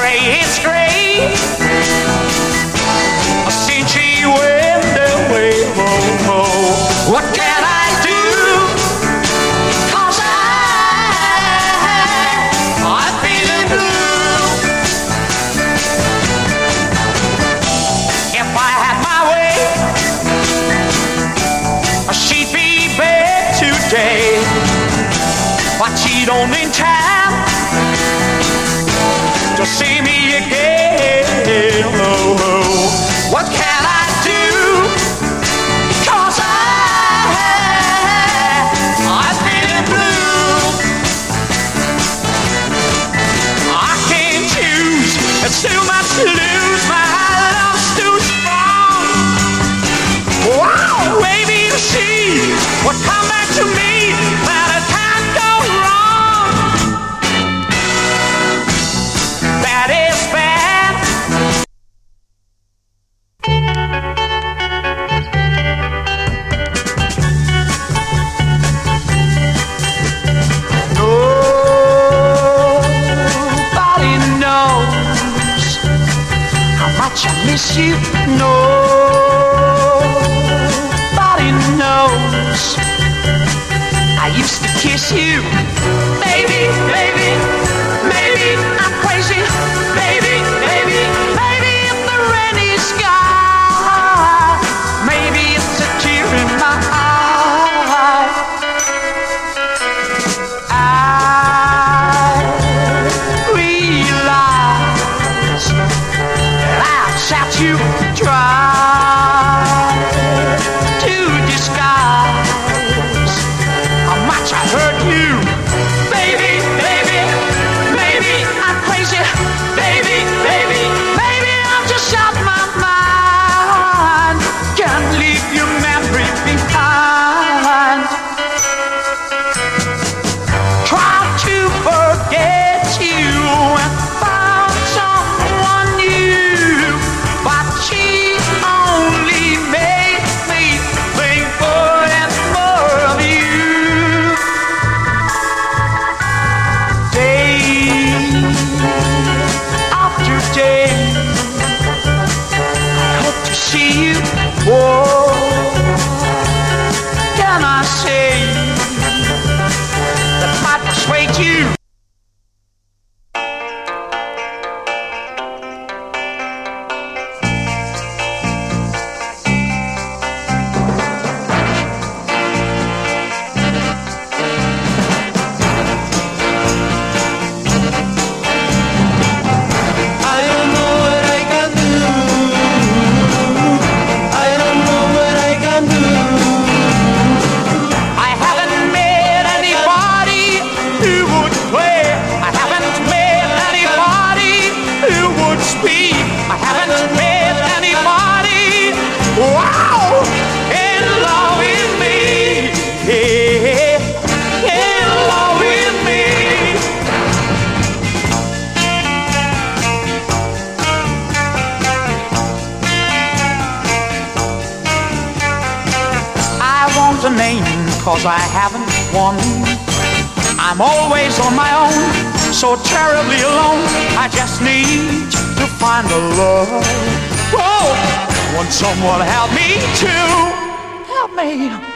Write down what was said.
gray is gray. Since she went away, oh, oh. what can I do? Cause I, I'm feeling blue. If I had my way, she'd be back today, but she don't intend. miss you. Nobody knows. I used to kiss you, baby, baby. another cause I haven't one. I'm always on my own, so terribly alone. I just need to find a love. Whoa! Won't someone help me to help me?